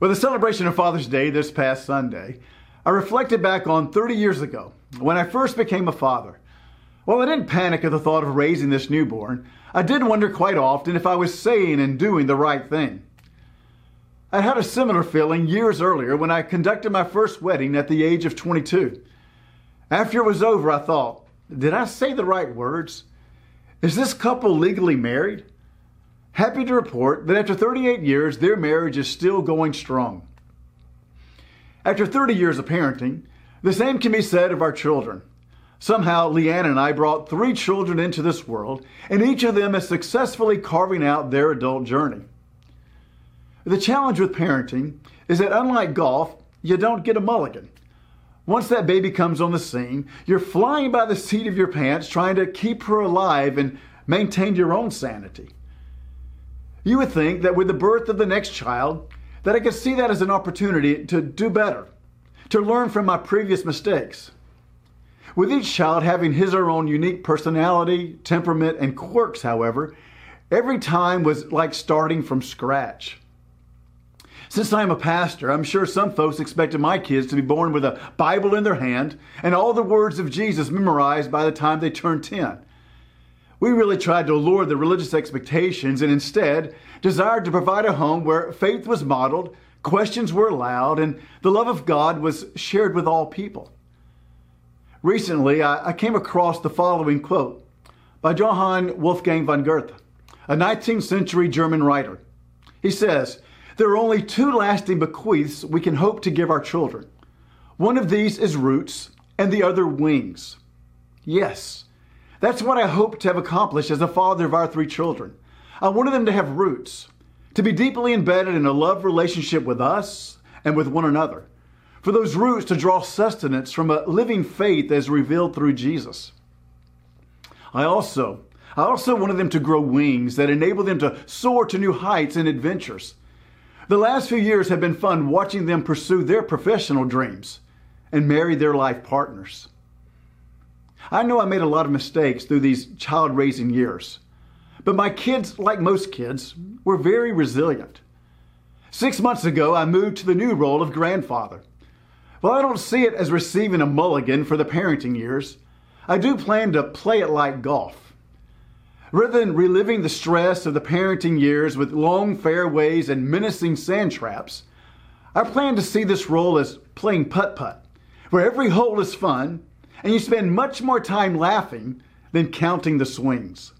With the celebration of Father's Day this past Sunday, I reflected back on 30 years ago when I first became a father. While I didn't panic at the thought of raising this newborn, I did wonder quite often if I was saying and doing the right thing. I had a similar feeling years earlier when I conducted my first wedding at the age of 22. After it was over, I thought, did I say the right words? Is this couple legally married? Happy to report that after 38 years, their marriage is still going strong. After 30 years of parenting, the same can be said of our children. Somehow, Leanne and I brought three children into this world, and each of them is successfully carving out their adult journey. The challenge with parenting is that unlike golf, you don't get a mulligan. Once that baby comes on the scene, you're flying by the seat of your pants trying to keep her alive and maintain your own sanity. You would think that with the birth of the next child, that I could see that as an opportunity to do better, to learn from my previous mistakes. With each child having his or her own unique personality, temperament, and quirks, however, every time was like starting from scratch. Since I'm a pastor, I'm sure some folks expected my kids to be born with a Bible in their hand and all the words of Jesus memorized by the time they turned 10. We really tried to lower the religious expectations and instead desired to provide a home where faith was modeled, questions were allowed, and the love of God was shared with all people. Recently, I, I came across the following quote by Johann Wolfgang von Goethe, a 19th century German writer. He says, There are only two lasting bequeaths we can hope to give our children. One of these is roots, and the other wings. Yes, that's what I hope to have accomplished as a father of our three children. I wanted them to have roots, to be deeply embedded in a love relationship with us and with one another. For those roots to draw sustenance from a living faith as revealed through Jesus. I also, I also wanted them to grow wings that enable them to soar to new heights and adventures. The last few years have been fun watching them pursue their professional dreams and marry their life partners. I know I made a lot of mistakes through these child raising years, but my kids, like most kids, were very resilient. Six months ago, I moved to the new role of grandfather. While I don't see it as receiving a mulligan for the parenting years, I do plan to play it like golf. Rather than reliving the stress of the parenting years with long fairways and menacing sand traps, I plan to see this role as playing putt putt, where every hole is fun and you spend much more time laughing than counting the swings.